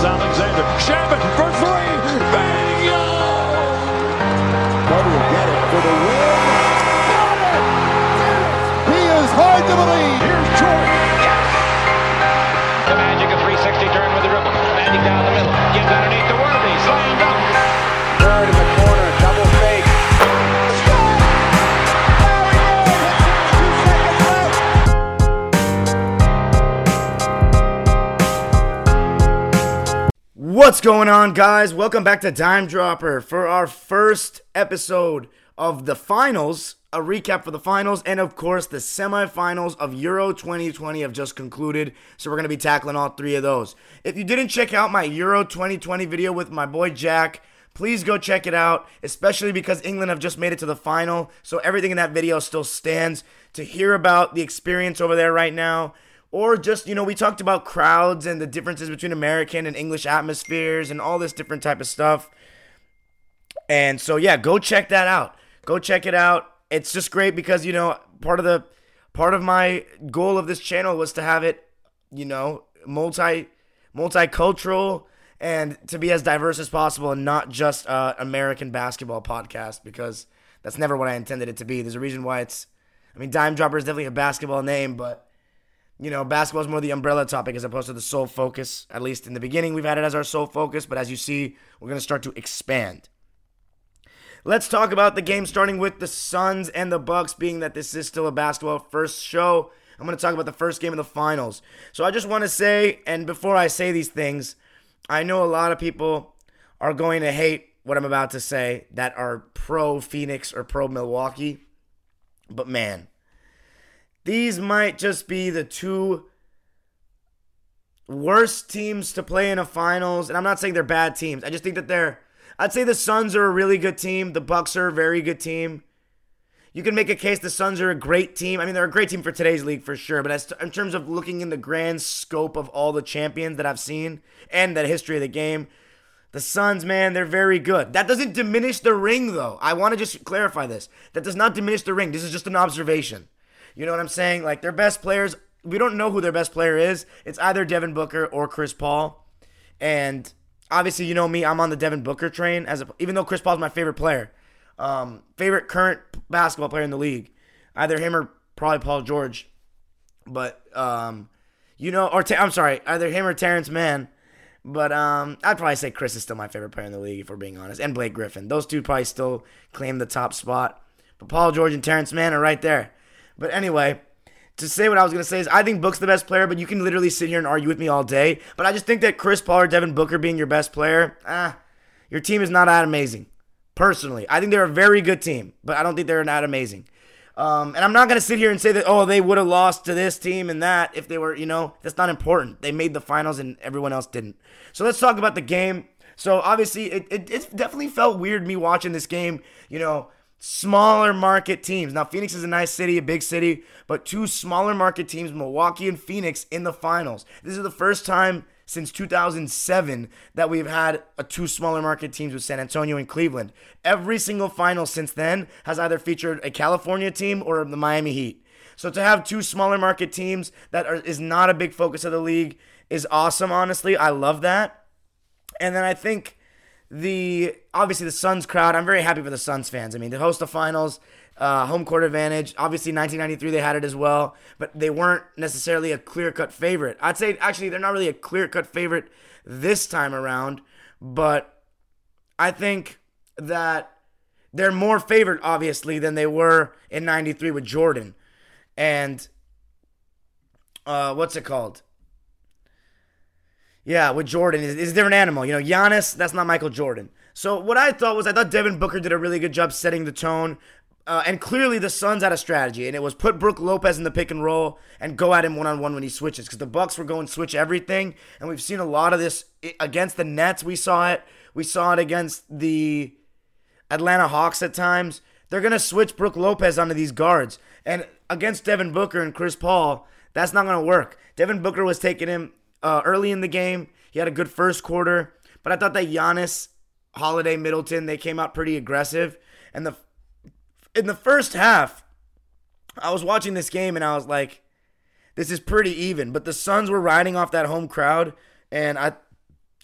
is What's going on, guys? Welcome back to Dime Dropper for our first episode of the finals, a recap for the finals, and of course, the semifinals of Euro 2020 have just concluded. So, we're going to be tackling all three of those. If you didn't check out my Euro 2020 video with my boy Jack, please go check it out, especially because England have just made it to the final. So, everything in that video still stands. To hear about the experience over there right now, or just you know we talked about crowds and the differences between american and english atmospheres and all this different type of stuff. And so yeah go check that out. Go check it out. It's just great because you know part of the part of my goal of this channel was to have it you know multi multicultural and to be as diverse as possible and not just a american basketball podcast because that's never what i intended it to be. There's a reason why it's i mean dime dropper is definitely a basketball name but you know, basketball is more the umbrella topic as opposed to the sole focus. At least in the beginning, we've had it as our sole focus, but as you see, we're going to start to expand. Let's talk about the game starting with the Suns and the Bucks, being that this is still a basketball first show. I'm going to talk about the first game of the finals. So I just want to say, and before I say these things, I know a lot of people are going to hate what I'm about to say that are pro Phoenix or pro Milwaukee. But man, these might just be the two worst teams to play in a finals. And I'm not saying they're bad teams. I just think that they're I'd say the Suns are a really good team. The Bucks are a very good team. You can make a case the Suns are a great team. I mean, they're a great team for today's league for sure. But as in terms of looking in the grand scope of all the champions that I've seen and the history of the game, the Suns, man, they're very good. That doesn't diminish the ring, though. I want to just clarify this. That does not diminish the ring. This is just an observation. You know what I'm saying? Like their best players, we don't know who their best player is. It's either Devin Booker or Chris Paul. And obviously, you know me, I'm on the Devin Booker train as a, even though Chris Paul's my favorite player. Um, favorite current basketball player in the league. Either him or probably Paul George. But um, you know, or i I'm sorry, either him or Terance Mann. But um, I'd probably say Chris is still my favorite player in the league, if we're being honest, and Blake Griffin. Those two probably still claim the top spot. But Paul George and Terance Mann are right there. But anyway, to say what I was going to say is I think Book's the best player, but you can literally sit here and argue with me all day. But I just think that Chris Paul or Devin Booker being your best player, ah, your team is not that amazing. Personally, I think they're a very good team, but I don't think they're that amazing. Um, and I'm not going to sit here and say that, oh, they would have lost to this team and that if they were, you know, that's not important. They made the finals and everyone else didn't. So let's talk about the game. So obviously, it, it, it definitely felt weird me watching this game, you know, smaller market teams. Now, Phoenix is a nice city, a big city, but two smaller market teams, Milwaukee and Phoenix, in the finals. This is the first time since 2007 that we've had a two smaller market teams with San Antonio and Cleveland. Every single final since then has either featured a California team or the Miami Heat. So to have two smaller market teams that are, is not a big focus of the league is awesome. Honestly, I love that. And then I think the obviously the Suns crowd. I'm very happy for the Suns fans. I mean, to host the finals, uh, home court advantage. Obviously, 1993 they had it as well, but they weren't necessarily a clear cut favorite. I'd say actually they're not really a clear cut favorite this time around, but I think that they're more favored obviously than they were in 93 with Jordan. And uh, what's it called? Yeah, with Jordan, is a different animal. You know, Giannis, that's not Michael Jordan. So what I thought was, I thought Devin Booker did a really good job setting the tone. Uh, and clearly the Suns had a strategy, and it was put Brook Lopez in the pick and roll and go at him one on one when he switches. Because the Bucks were going switch everything, and we've seen a lot of this against the Nets. We saw it. We saw it against the Atlanta Hawks at times. They're gonna switch Brook Lopez onto these guards, and against Devin Booker and Chris Paul, that's not gonna work. Devin Booker was taking him uh, early in the game. He had a good first quarter, but I thought that Giannis, Holiday, Middleton, they came out pretty aggressive. And the in the first half, I was watching this game and I was like, this is pretty even. But the Suns were riding off that home crowd, and I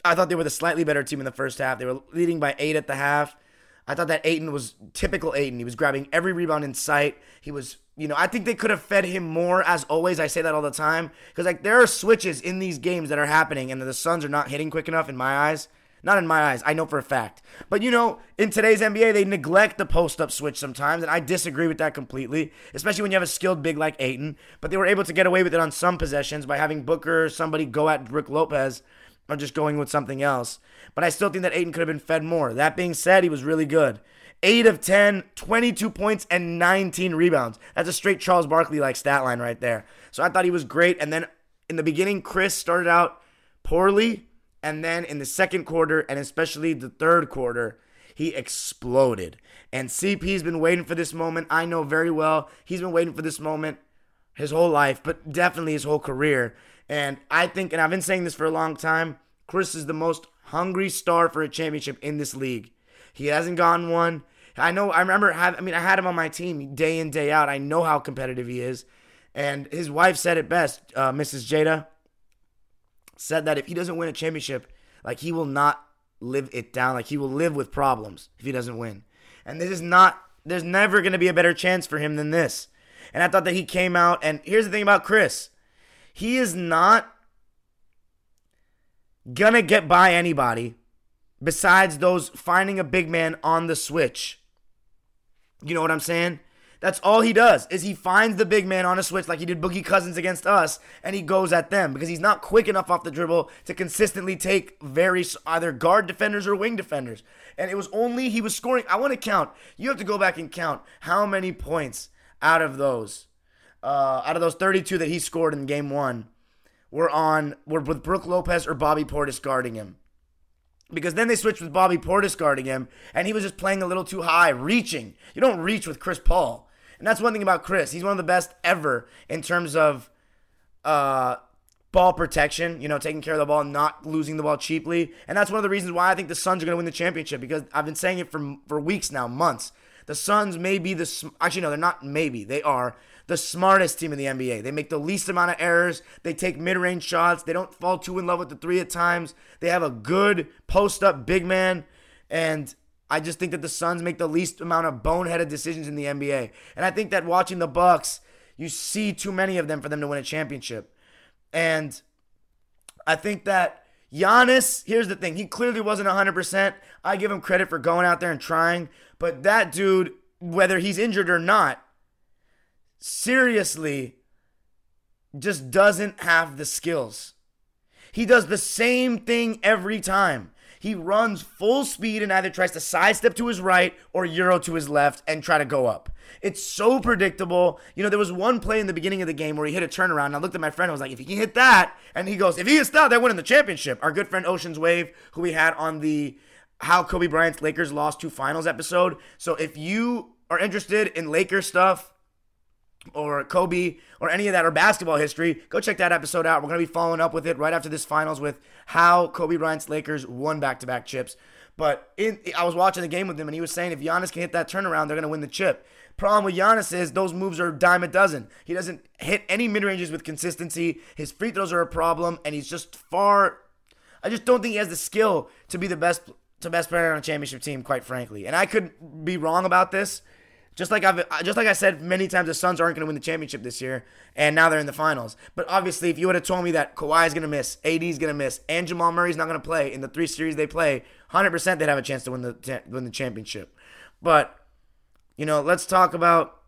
I thought they were the slightly better team in the first half. They were leading by eight at the half. I thought that Ayton was typical Ayton. He was grabbing every rebound in sight. He was, you know, I think they could have fed him more. As always, I say that all the time because like there are switches in these games that are happening, and the Suns are not hitting quick enough in my eyes. Not in my eyes, I know for a fact. But you know, in today's NBA, they neglect the post up switch sometimes, and I disagree with that completely, especially when you have a skilled big like Ayton. But they were able to get away with it on some possessions by having Booker or somebody go at Brook Lopez or just going with something else. But I still think that Ayton could have been fed more. That being said, he was really good. 8 of 10, 22 points, and 19 rebounds. That's a straight Charles Barkley like stat line right there. So I thought he was great. And then in the beginning, Chris started out poorly. And then in the second quarter, and especially the third quarter, he exploded. And CP's been waiting for this moment. I know very well. He's been waiting for this moment his whole life, but definitely his whole career. And I think, and I've been saying this for a long time, Chris is the most hungry star for a championship in this league. He hasn't gotten one. I know. I remember. I mean, I had him on my team day in day out. I know how competitive he is, and his wife said it best. Uh, Mrs. Jada said that if he doesn't win a championship, like he will not live it down. Like he will live with problems if he doesn't win. And this is not. There's never going to be a better chance for him than this. And I thought that he came out. And here's the thing about Chris he is not gonna get by anybody besides those finding a big man on the switch. You know what I'm saying? That's all he does is he finds the big man on a switch like he did Boogie Cousins against us and he goes at them because he's not quick enough off the dribble to consistently take very either guard defenders or wing defenders. And it was only he was scoring I want to count. You have to go back and count how many points out of those uh, out of those 32 that he scored in game 1 were on were with Brook Lopez or Bobby Portis guarding him because then they switched with Bobby Portis guarding him, and he was just playing a little too high, reaching. You don't reach with Chris Paul, and that's one thing about Chris. He's one of the best ever in terms of uh, ball protection. You know, taking care of the ball, not losing the ball cheaply, and that's one of the reasons why I think the Suns are going to win the championship. Because I've been saying it for for weeks now, months. The Suns may be the actually no, they're not. Maybe they are the smartest team in the NBA. They make the least amount of errors. They take mid range shots. They don't fall too in love with the three at times. They have a good post up big man. And I just think that the Suns make the least amount of boneheaded decisions in the NBA. And I think that watching the Bucks, you see too many of them for them to win a championship. And I think that Giannis, here's the thing, he clearly wasn't 100%. I give him credit for going out there and trying, but that dude, whether he's injured or not, seriously just doesn't have the skills. He does the same thing every time. He runs full speed and either tries to sidestep to his right or euro to his left and try to go up. It's so predictable. You know, there was one play in the beginning of the game where he hit a turnaround. And I looked at my friend and was like, if he can hit that, and he goes, if he hits that, they're winning the championship. Our good friend Ocean's Wave, who we had on the How Kobe Bryant's Lakers Lost Two Finals episode. So if you are interested in Lakers stuff, or Kobe or any of that or basketball history, go check that episode out. We're going to be following up with it right after this finals with how Kobe Bryant's Lakers won back to back chips. But in, I was watching the game with him and he was saying if Giannis can hit that turnaround, they're going to win the chip. Problem with Giannis is those moves are dime a dozen. He doesn't hit any mid ranges with consistency. His free throws are a problem, and he's just far. I just don't think he has the skill to be the best to best player on a championship team, quite frankly. And I could be wrong about this. Just like I've uh, just like I said many times, the Suns aren't going to win the championship this year, and now they're in the finals. But obviously, if you would have told me that Kawhi is going to miss, AD is going to miss, and Jamal Murray's not going to play in the three series they play, hundred percent they'd have a chance to win the win the championship. But you know, let's talk about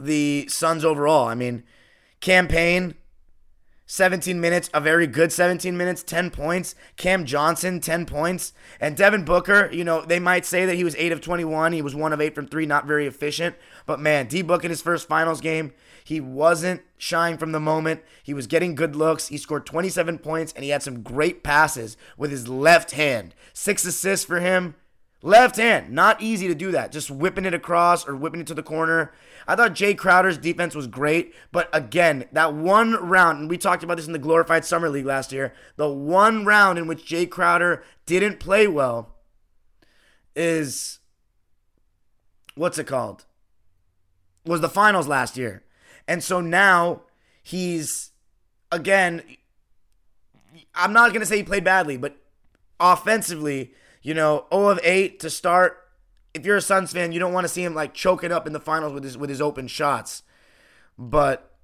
the Suns overall. I mean, Cam Payne 17 minutes, a very good 17 minutes, 10 points. Cam Johnson, 10 points. And Devin Booker, you know, they might say that he was 8 of 21. He was 1 of 8 from 3, not very efficient. But man, D Book in his first finals game, he wasn't shying from the moment. He was getting good looks. He scored 27 points and he had some great passes with his left hand. Six assists for him. Left hand, not easy to do that. Just whipping it across or whipping it to the corner. I thought Jae Crowder's defense was great, but again, that one round, and we talked about this in the glorified summer league last year, the one round in which Jae Crowder didn't play well is what's it called? Was the finals last year. And so now he's again I'm not going to say he played badly, but offensively, you know, 0 of 8 to start. If you're a Suns fan, you don't want to see him like choking up in the finals with his with his open shots. But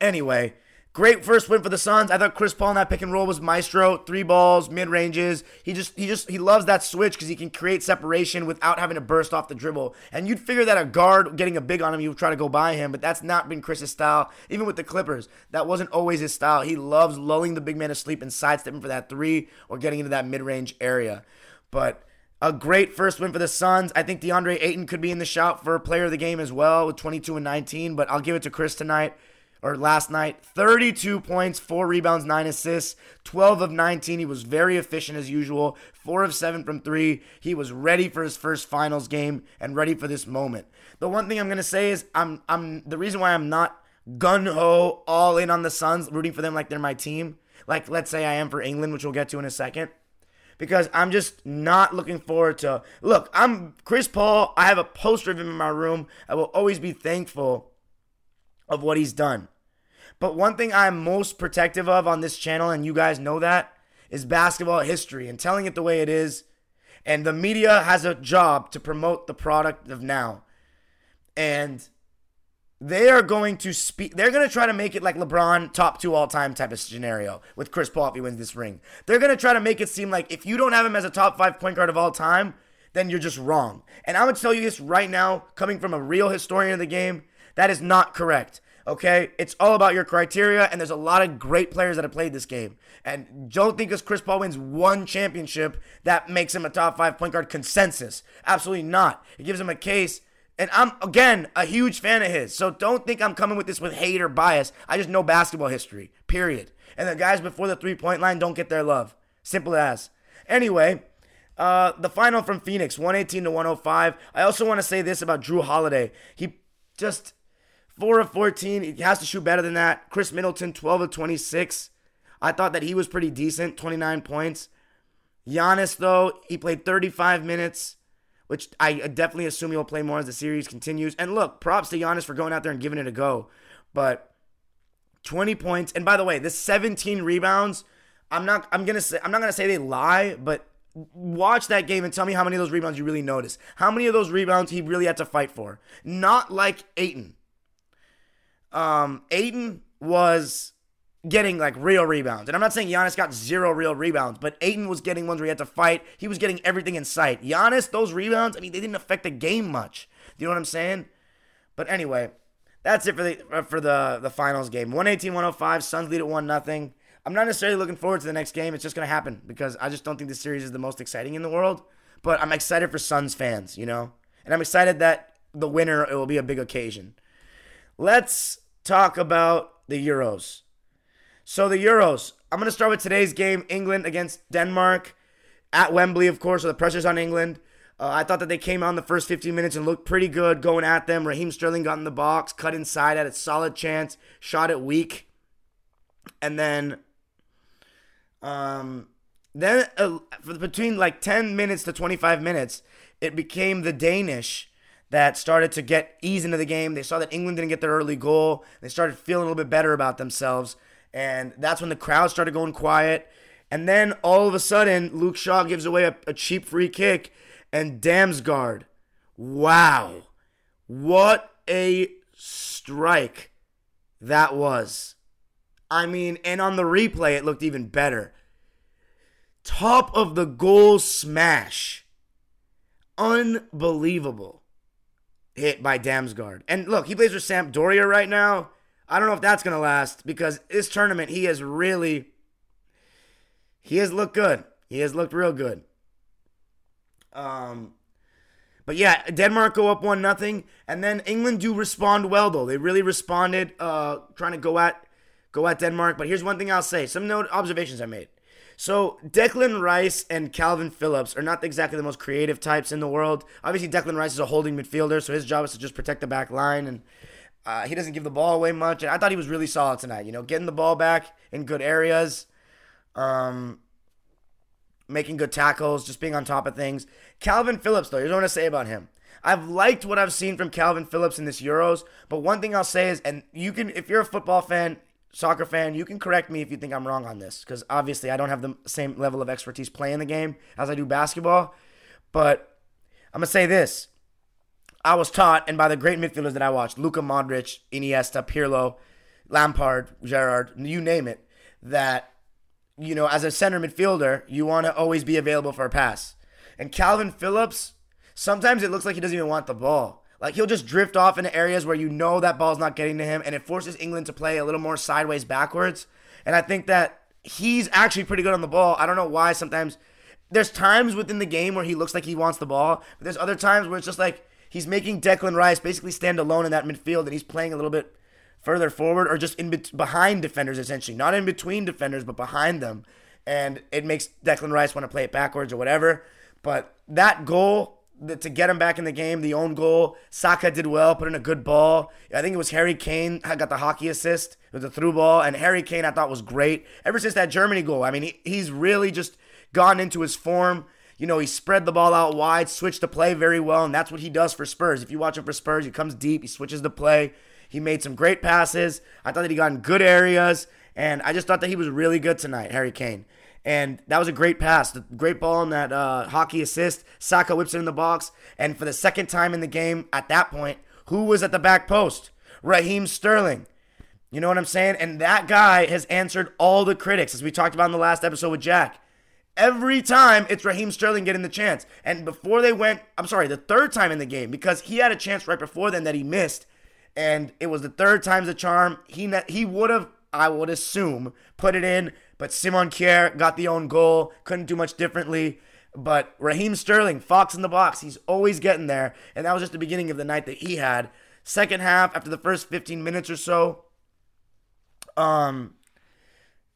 anyway, Great first win for the Suns. I thought Chris Paul in that pick and roll was maestro. Three balls, mid ranges. He just he just he loves that switch because he can create separation without having to burst off the dribble. And you'd figure that a guard getting a big on him, you would try to go by him, but that's not been Chris's style. Even with the Clippers, that wasn't always his style. He loves lulling the big man to sleep and sidestepping for that three or getting into that mid range area. But a great first win for the Suns. I think DeAndre Ayton could be in the shot for player of the game as well with 22 and 19, but I'll give it to Chris tonight or last night 32 points, 4 rebounds, 9 assists, 12 of 19. He was very efficient as usual, 4 of 7 from 3. He was ready for his first finals game and ready for this moment. The one thing I'm going to say is I'm I'm the reason why I'm not gun ho all in on the Suns, rooting for them like they're my team. Like let's say I am for England, which we'll get to in a second. Because I'm just not looking forward to look, I'm Chris Paul. I have a poster of him in my room. I will always be thankful of what he's done. But one thing I'm most protective of on this channel, and you guys know that, is basketball history and telling it the way it is. And the media has a job to promote the product of now. And they are going to speak, they're going to try to make it like LeBron top two all time type of scenario with Chris Paul if he wins this ring. They're going to try to make it seem like if you don't have him as a top five point guard of all time, then you're just wrong. And I'm going to tell you this right now, coming from a real historian of the game, that is not correct. Okay, it's all about your criteria, and there's a lot of great players that have played this game. And don't think because Chris Paul wins one championship that makes him a top five point guard consensus. Absolutely not. It gives him a case. And I'm again a huge fan of his, so don't think I'm coming with this with hate or bias. I just know basketball history. Period. And the guys before the three point line don't get their love. Simple as. Anyway, uh, the final from Phoenix, 118 to 105. I also want to say this about Jrue Holiday. He just 4 of 14. He has to shoot better than that. Khris Middleton, 12 of 26. I thought that he was pretty decent, 29 points. Giannis, though, he played 35 minutes, which I definitely assume he'll play more as the series continues. And look, props to Giannis for going out there and giving it a go. But 20 points. And by the way, this 17 rebounds, I'm not I'm gonna say I'm not gonna say they lie, but watch that game and tell me how many of those rebounds you really notice. How many of those rebounds he really had to fight for. Not like Ayton um, Ayton was getting like real rebounds. And I'm not saying Giannis got zero real rebounds, but Ayton was getting ones where he had to fight. He was getting everything in sight. Giannis, those rebounds, I mean, they didn't affect the game much. Do you know what I'm saying? But anyway, that's it for the for the the finals game. 118-105, Suns lead at 1 nothing. I'm not necessarily looking forward to the next game. It's just going to happen because I just don't think this series is the most exciting in the world, but I'm excited for Suns fans, you know? And I'm excited that the winner it will be a big occasion. Let's talk about the Euros. So, the Euros, I'm going to start with today's game England against Denmark at Wembley, of course, so the pressure's on England. Uh, I thought that they came on the first 15 minutes and looked pretty good going at them. Raheem Sterling got in the box, cut inside, had a solid chance, shot it weak. And then, um, then uh, between like 10 minutes to 25 minutes, it became the Danish that started to get ease into the game. They saw that England didn't get their early goal. They started feeling a little bit better about themselves. And that's when the crowd started going quiet. And then all of a sudden, Luke Shaw gives away a, a cheap free kick. And Damsgaard, wow, what a strike that was. I mean, and on the replay, it looked even better. Top of the goal smash. Unbelievable hit by Damsgaard. And look, he plays for Sampdoria right now. I don't know if that's going to last because this tournament, he has really, he has looked good. He has looked real good. Um, but yeah, Denmark go up one nothing, and then England do respond well though. They really responded, uh, trying to go at go at Denmark. But here's one thing I'll say: some note observations I made. So Declan Rice and Kalvin Phillips are not exactly the most creative types in the world. Obviously, Declan Rice is a holding midfielder, so his job is to just protect the back line, and uh, he doesn't give the ball away much. And I thought he was really solid tonight. You know, getting the ball back in good areas, um, making good tackles, just being on top of things. Kalvin Phillips, though, here's what I want to say about him. I've liked what I've seen from Kalvin Phillips in this Euros, but one thing I'll say is, and you can, if you're a football fan, soccer fan, you can correct me if you think I'm wrong on this, because obviously I don't have the same level of expertise playing the game as I do basketball. But I'm gonna say this: I was taught, and by the great midfielders that I watched, Luka Modric, Iniesta, Pirlo, Lampard, Gerrard, you name it, that you know, as a center midfielder, you want to always be available for a pass. And Kalvin Phillips, sometimes it looks like he doesn't even want the ball. Like he'll just drift off into areas where you know that ball's not getting to him, and it forces England to play a little more sideways backwards. And I think that he's actually pretty good on the ball. I don't know why sometimes there's times within the game where he looks like he wants the ball, but there's other times where it's just like he's making Declan Rice basically stand alone in that midfield and he's playing a little bit further forward or just in bet- behind defenders essentially, not in between defenders but behind them. And it makes Declan Rice want to play it backwards or whatever. But that goal to get him back in the game, the own goal, Saka did well, put in a good ball. I think it was Harry Kane got the hockey assist with the through ball, and Harry Kane I thought was great ever since that Germany goal. I mean, he, he's really just gone into his form. You know, he spread the ball out wide, switched the play very well, and that's what he does for Spurs. If you watch him for Spurs, he comes deep, he switches the play. He made some great passes. I thought that he got in good areas, and I just thought that he was really good tonight, Harry Kane. And that was a great pass, the great ball on that uh, hockey assist. Saka whips it in the box, and for the second time in the game, at that point, who was at the back post? Raheem Sterling. You know what I'm saying? And that guy has answered all the critics, as we talked about in the last episode with Jack. Every time it's Raheem Sterling getting the chance. And before they went, I'm sorry, the third time in the game, because he had a chance right before then that he missed. And it was the third time's the charm. He he would have, I would assume, put it in, but Simon Kjær got the own goal. Couldn't do much differently. But Raheem Sterling, Fox in the box, he's always getting there. And that was just the beginning of the night that he had. Second half, after the first 15 minutes or so, um,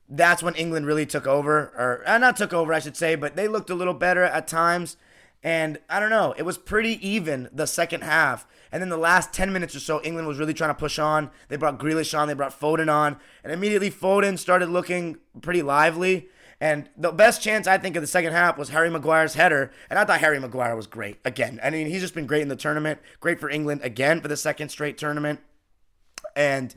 that's when England really took over, or uh, not took over, I should say, but they looked a little better at times. And I don't know, it was pretty even the second half. And then the last 10 minutes or so, England was really trying to push on. They brought Grealish on, they brought Foden on, and immediately Foden started looking pretty lively. And the best chance I think of the second half was Harry Maguire's header, and I thought Harry Maguire was great again. I mean, he's just been great in the tournament, great for England again for the second straight tournament. And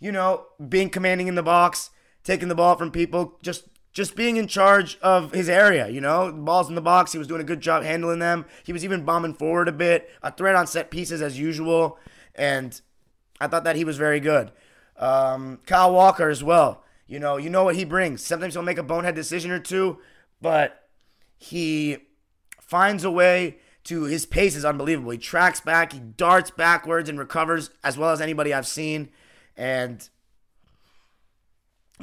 you know, being commanding in the box, taking the ball from people, just just being in charge of his area, you know, balls in the box. He was doing a good job handling them. He was even bombing forward a bit, a threat on set pieces as usual, and I thought that he was very good. Um, Kyle Walker as well. You know, you know what he brings. Sometimes he'll make a bonehead decision or two, but he finds a way to his pace is unbelievable. He tracks back, he darts backwards and recovers as well as anybody I've seen. And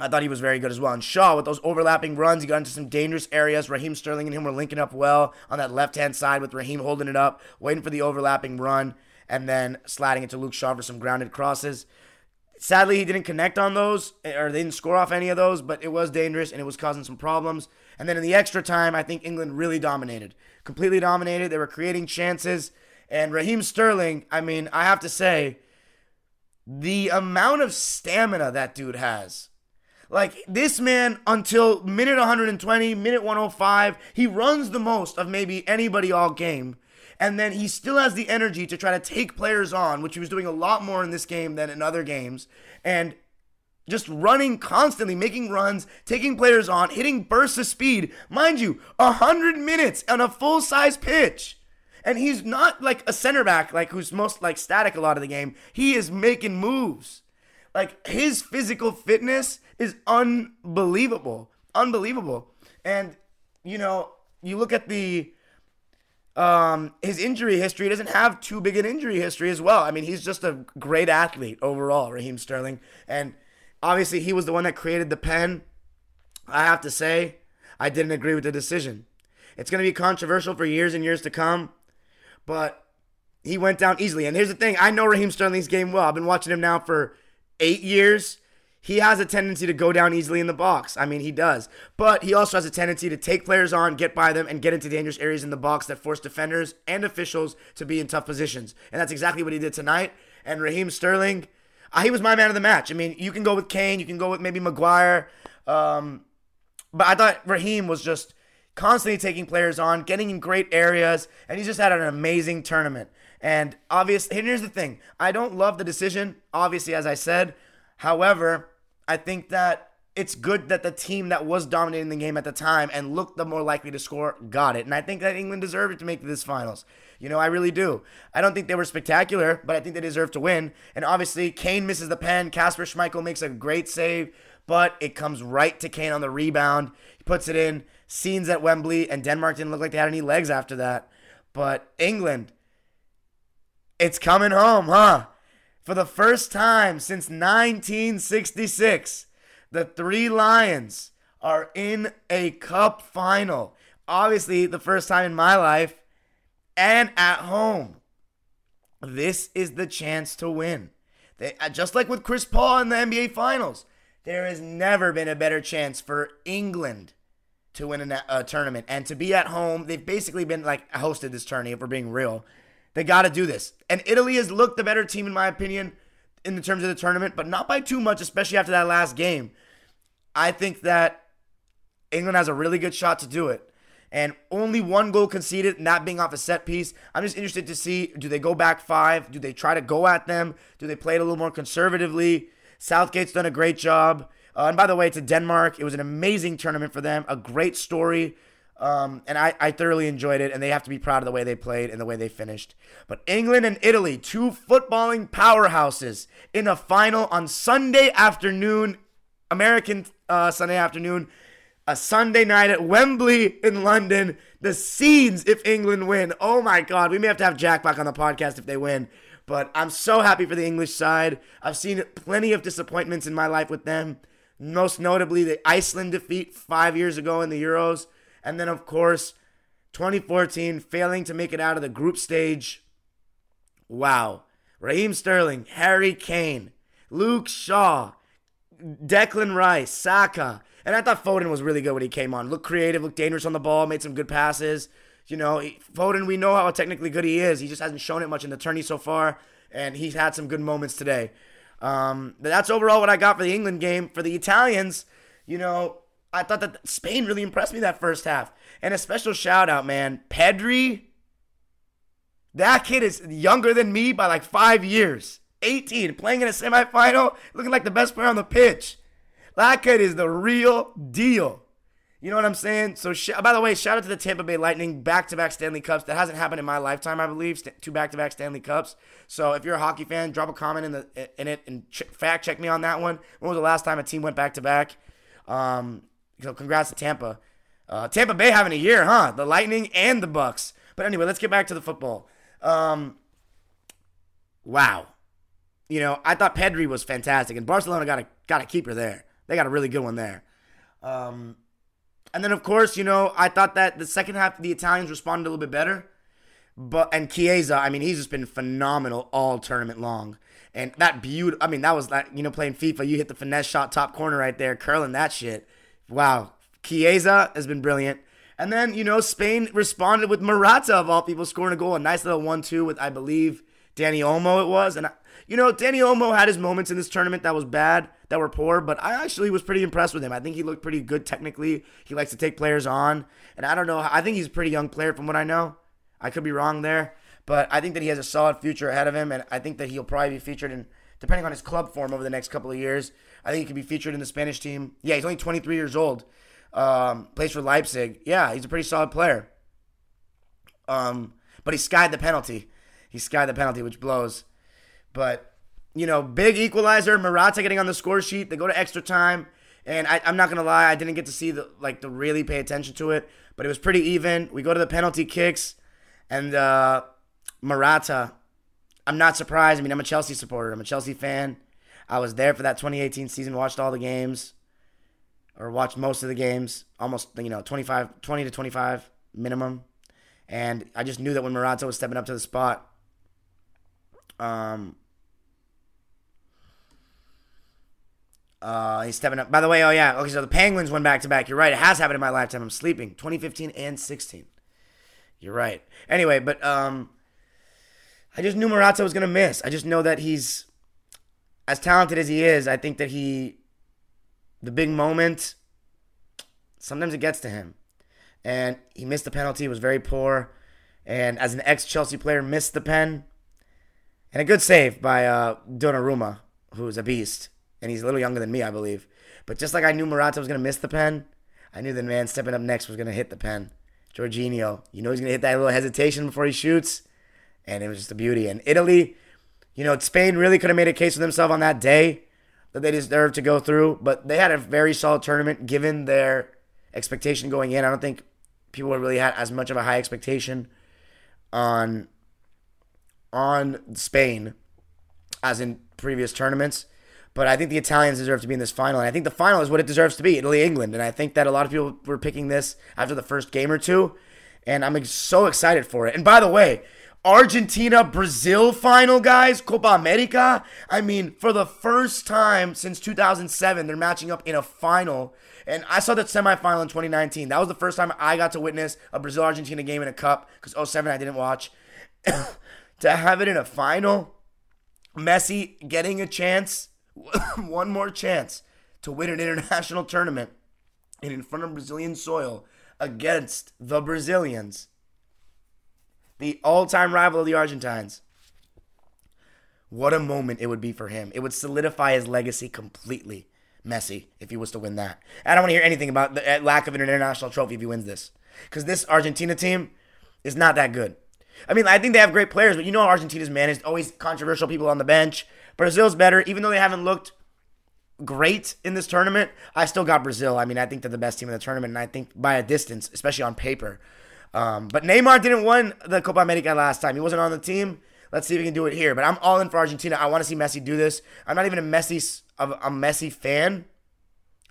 I thought he was very good as well. And Shaw, with those overlapping runs, he got into some dangerous areas. Raheem Sterling and him were linking up well on that left hand side with Raheem holding it up, waiting for the overlapping run, and then sliding it to Luke Shaw for some grounded crosses. Sadly, he didn't connect on those, or they didn't score off any of those, but it was dangerous and it was causing some problems. And then in the extra time, I think England really dominated. Completely dominated. They were creating chances. And Raheem Sterling, I mean, I have to say, the amount of stamina that dude has like this man, until minute 120, minute 105, he runs the most of maybe anybody all game. And then he still has the energy to try to take players on, which he was doing a lot more in this game than in other games. And just running constantly, making runs, taking players on, hitting bursts of speed. Mind you, 100 minutes on a full size pitch. And he's not like a center back, like who's most like static a lot of the game. He is making moves. Like his physical fitness is unbelievable. Unbelievable. And, you know, you look at the um, his injury history he doesn't have too big an injury history as well. I mean, he's just a great athlete overall, Raheem Sterling. And obviously, he was the one that created the pen. I have to say, I didn't agree with the decision. It's going to be controversial for years and years to come, but he went down easily. And here's the thing I know Raheem Sterling's game well. I've been watching him now for eight years he has a tendency to go down easily in the box. I mean, he does. But he also has a tendency to take players on, get by them, and get into dangerous areas in the box that force defenders and officials to be in tough positions. And that's exactly what he did tonight. And Raheem Sterling, uh, he was my man of the match. I mean, you can go with Kane, you can go with maybe Maguire. Um, but I thought Raheem was just constantly taking players on, getting in great areas, and he's just had an amazing tournament. And obviously, here's the thing I don't love the decision, obviously, as I said. However, I think that it's good that the team that was dominating the game at the time and looked the more likely to score got it. And I think that England deserved it to make this finals. You know, I really do. I don't think they were spectacular, but I think they deserve to win. And obviously, Kane misses the pen. Kasper Schmeichel makes a great save, but it comes right to Kane on the rebound. He puts it in. Scenes at Wembley, and Denmark didn't look like they had any legs after that. But England, it's coming home, huh? For the first time since 1966, the three Lions are in a cup final. Obviously, the first time in my life and at home. This is the chance to win. They, uh, just like with Chris Paul in the NBA Finals, there has never been a better chance for England to win a, a tournament and to be at home. They've basically been like hosted this tourney, if we're being real. They got to do this. And Italy has looked the better team, in my opinion, in the terms of the tournament, but not by too much, especially after that last game. I think that England has a really good shot to do it. And only one goal conceded, and that being off a set piece. I'm just interested to see do they go back five? Do they try to go at them? Do they play it a little more conservatively? Southgate's done a great job. Uh, and by the way, to Denmark, it was an amazing tournament for them, a great story. Um, and I, I thoroughly enjoyed it, and they have to be proud of the way they played and the way they finished. But England and Italy, two footballing powerhouses, in a final on Sunday afternoon, American uh, Sunday afternoon, a Sunday night at Wembley in London. The scenes if England win. Oh my God, we may have to have Jack back on the podcast if they win. But I'm so happy for the English side. I've seen plenty of disappointments in my life with them. Most notably, the Iceland defeat five years ago in the Euros. And then, of course, 2014, failing to make it out of the group stage. Wow. Raheem Sterling, Harry Kane, Luke Shaw, Declan Rice, Saka. And I thought Foden was really good when he came on. Looked creative, looked dangerous on the ball, made some good passes. You know, Foden, we know how technically good he is. He just hasn't shown it much in the tourney so far, and he's had some good moments today. Um, but that's overall what I got for the England game. For the Italians, you know, I thought that Spain really impressed me that first half. And a special shout out, man. Pedri, that kid is younger than me by like five years. 18, playing in a semifinal, looking like the best player on the pitch. That kid is the real deal. You know what I'm saying? So, sh- by the way, shout out to the Tampa Bay Lightning, back-to-back Stanley Cups. That hasn't happened in my lifetime, I believe. St- two back-to-back Stanley Cups. So, if you're a hockey fan, drop a comment in the in it and ch- fact check me on that one. When was the last time a team went back-to-back? Um, so, congrats to Tampa. Uh, Tampa Bay having a year, huh? The Lightning and the Bucks. But anyway, let's get back to the football. Um, wow. You know, I thought Pedri was fantastic, and Barcelona got a got a keeper there. They got a really good one there. Um, and then, of course, you know, I thought that the second half the Italians responded a little bit better. But and Chiesa, I mean, he's just been phenomenal all tournament long. And that beautiful, I mean, that was like you know playing FIFA. You hit the finesse shot top corner right there, curling that shit. Wow, Chiesa has been brilliant. And then you know Spain responded with Morata of all people scoring a goal, a nice little one-two with I believe Dani Olmo it was. And you know Dani Olmo had his moments in this tournament that was bad, that were poor, but I actually was pretty impressed with him. I think he looked pretty good technically. He likes to take players on, and I don't know. I think he's a pretty young player from what I know. I could be wrong there, but I think that he has a solid future ahead of him, and I think that he'll probably be featured in, depending on his club form over the next couple of years. I think he could be featured in the Spanish team. Yeah, he's only 23 years old. Um, plays for Leipzig. Yeah, he's a pretty solid player. Um, but he skied the penalty. He skied the penalty, which blows. But you know, big equalizer. Morata getting on the score sheet. They go to extra time. And I, am not gonna lie, I didn't get to see the like to really pay attention to it, but it was pretty even. We go to the penalty kicks. And uh, Morata, I'm not surprised. I mean, I'm a Chelsea supporter. I'm a Chelsea fan. I was there for that 2018 season, watched all the games, or watched most of the games, almost, you know, 25, 20 to 25 minimum. And I just knew that when Morata was stepping up to the spot, um, uh, he's stepping up. By the way, oh yeah, okay, so the Penguins went back to back. You're right, it has happened in my lifetime. I'm sleeping. 2015 and 16. You're right. Anyway, but um, I just knew Morata was gonna miss. I just know that he's as talented as he is. I think that he, the big moment, sometimes it gets to him, and he missed the penalty. Was very poor, and as an ex Chelsea player, missed the pen, and a good save by uh, Donnarumma, who's a beast. and he's a little younger than me, I believe. But just like I knew Morata was gonna miss the pen, I knew the man stepping up next was gonna hit the pen. Jorginho, you know he's gonna hit that little hesitation before he shoots, and it was just a beauty. And Italy, you know, Spain really could have made a case for themselves on that day that they deserved to go through, but they had a very solid tournament given their expectation going in. I don't think people really had as much of a high expectation on on Spain as in previous tournaments. But I think the Italians deserve to be in this final. And I think the final is what it deserves to be Italy England. And I think that a lot of people were picking this after the first game or two. And I'm so excited for it. And by the way, Argentina Brazil final, guys, Copa America. I mean, for the first time since 2007, they're matching up in a final. And I saw that semifinal in 2019. That was the first time I got to witness a Brazil Argentina game in a cup because 07 I didn't watch. to have it in a final, Messi getting a chance, one more chance to win an international tournament and in front of Brazilian soil against the Brazilians, the all time rival of the Argentines. What a moment it would be for him. It would solidify his legacy completely, Messi, if he was to win that. I don't want to hear anything about the uh, lack of an international trophy if he wins this. Because this Argentina team is not that good. I mean, I think they have great players, but you know Argentina's managed. Always controversial people on the bench. Brazil's better, even though they haven't looked great in this tournament. I still got Brazil. I mean, I think they're the best team in the tournament, and I think by a distance, especially on paper. Um, but Neymar didn't win the Copa America last time. He wasn't on the team. Let's see if we can do it here. But I'm all in for Argentina. I want to see Messi do this. I'm not even a Messi a Messi fan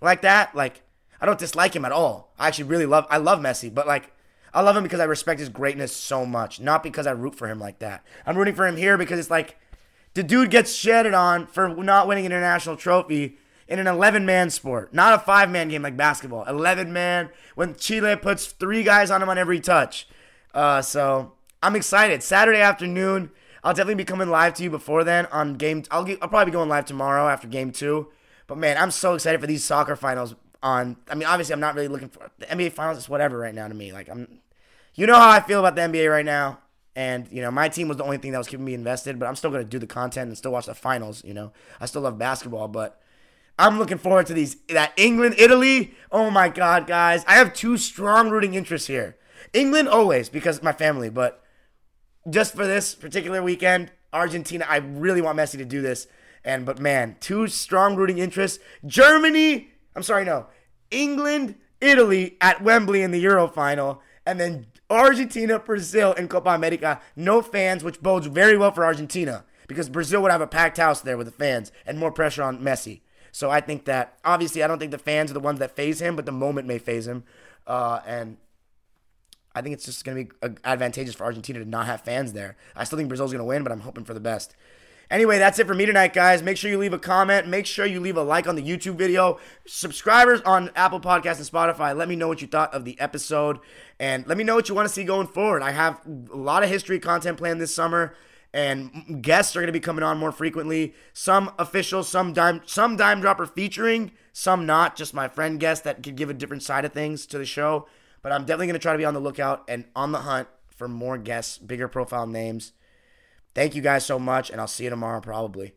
like that. Like I don't dislike him at all. I actually really love I love Messi, but like I love him because I respect his greatness so much, not because I root for him like that. I'm rooting for him here because it's like the dude gets shedded on for not winning an international trophy in an 11 man sport, not a five man game like basketball. 11 man when Chile puts three guys on him on every touch. Uh, so I'm excited. Saturday afternoon, I'll definitely be coming live to you before then on game. I'll, get, I'll probably be going live tomorrow after game two. But man, I'm so excited for these soccer finals. On, I mean, obviously, I'm not really looking for the NBA finals. Is whatever right now to me. Like I'm, you know how I feel about the NBA right now. And, you know, my team was the only thing that was keeping me invested, but I'm still going to do the content and still watch the finals, you know. I still love basketball, but I'm looking forward to these that England, Italy. Oh my god, guys. I have two strong rooting interests here. England always because my family, but just for this particular weekend, Argentina, I really want Messi to do this. And but man, two strong rooting interests. Germany, I'm sorry, no. England, Italy at Wembley in the Euro final, and then Argentina, Brazil, in Copa America. No fans, which bodes very well for Argentina because Brazil would have a packed house there with the fans and more pressure on Messi. So I think that obviously I don't think the fans are the ones that faze him, but the moment may faze him, uh, and I think it's just going to be advantageous for Argentina to not have fans there. I still think Brazil's going to win, but I'm hoping for the best. Anyway, that's it for me tonight, guys. Make sure you leave a comment. Make sure you leave a like on the YouTube video. Subscribers on Apple Podcasts and Spotify, let me know what you thought of the episode. And let me know what you want to see going forward. I have a lot of history content planned this summer. And guests are going to be coming on more frequently. Some official, some dime, some dime dropper featuring, some not. Just my friend guests that could give a different side of things to the show. But I'm definitely going to try to be on the lookout and on the hunt for more guests, bigger profile names Thank you guys so much, and I'll see you tomorrow probably.